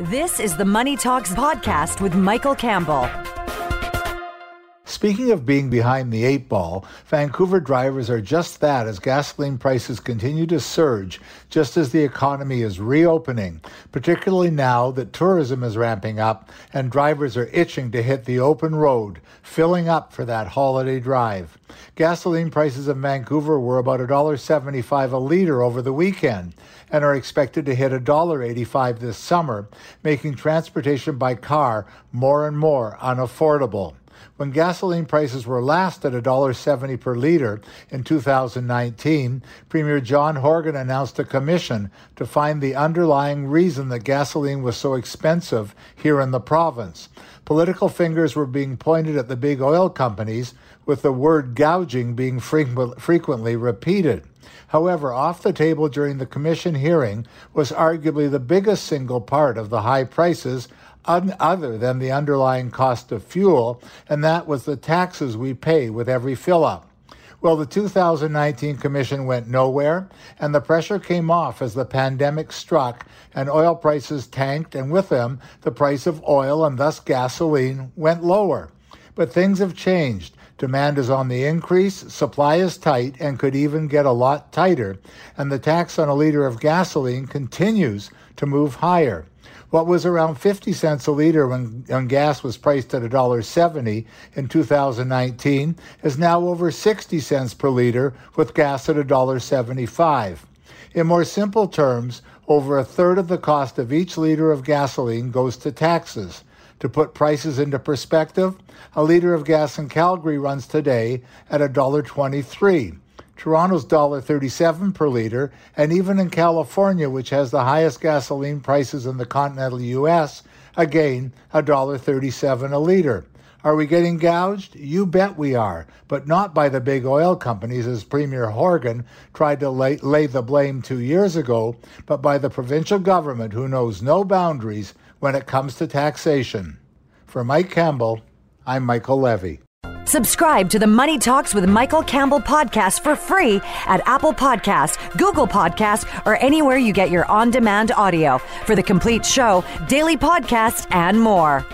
This is the Money Talks podcast with Michael Campbell. Speaking of being behind the eight ball, Vancouver drivers are just that as gasoline prices continue to surge just as the economy is reopening, particularly now that tourism is ramping up and drivers are itching to hit the open road, filling up for that holiday drive. Gasoline prices in Vancouver were about $1.75 a litre over the weekend and are expected to hit $1.85 this summer, making transportation by car more and more unaffordable. When gasoline prices were last at $1.70 per litre in 2019, Premier John Horgan announced a commission to find the underlying reason that gasoline was so expensive here in the province. Political fingers were being pointed at the big oil companies, with the word gouging being frequently repeated. However, off the table during the commission hearing was arguably the biggest single part of the high prices other than the underlying cost of fuel, and that was the taxes we pay with every fill up. Well, the 2019 commission went nowhere, and the pressure came off as the pandemic struck and oil prices tanked, and with them, the price of oil and thus gasoline went lower. But things have changed. Demand is on the increase, supply is tight, and could even get a lot tighter, and the tax on a liter of gasoline continues to move higher. What was around 50 cents a liter when, when gas was priced at $1.70 in 2019 is now over 60 cents per liter with gas at $1.75. In more simple terms, over a third of the cost of each liter of gasoline goes to taxes. To put prices into perspective, a liter of gas in Calgary runs today at $1.23. Toronto's $1.37 per liter, and even in California, which has the highest gasoline prices in the continental U.S., again, $1.37 a liter. Are we getting gouged? You bet we are, but not by the big oil companies, as Premier Horgan tried to lay, lay, the blame two years ago, but by the provincial government who knows no boundaries when it comes to taxation. For Mike Campbell, I'm Michael Levy. Subscribe to the Money Talks with Michael Campbell podcast for free at Apple Podcasts, Google Podcasts, or anywhere you get your on demand audio for the complete show, daily podcast, and more.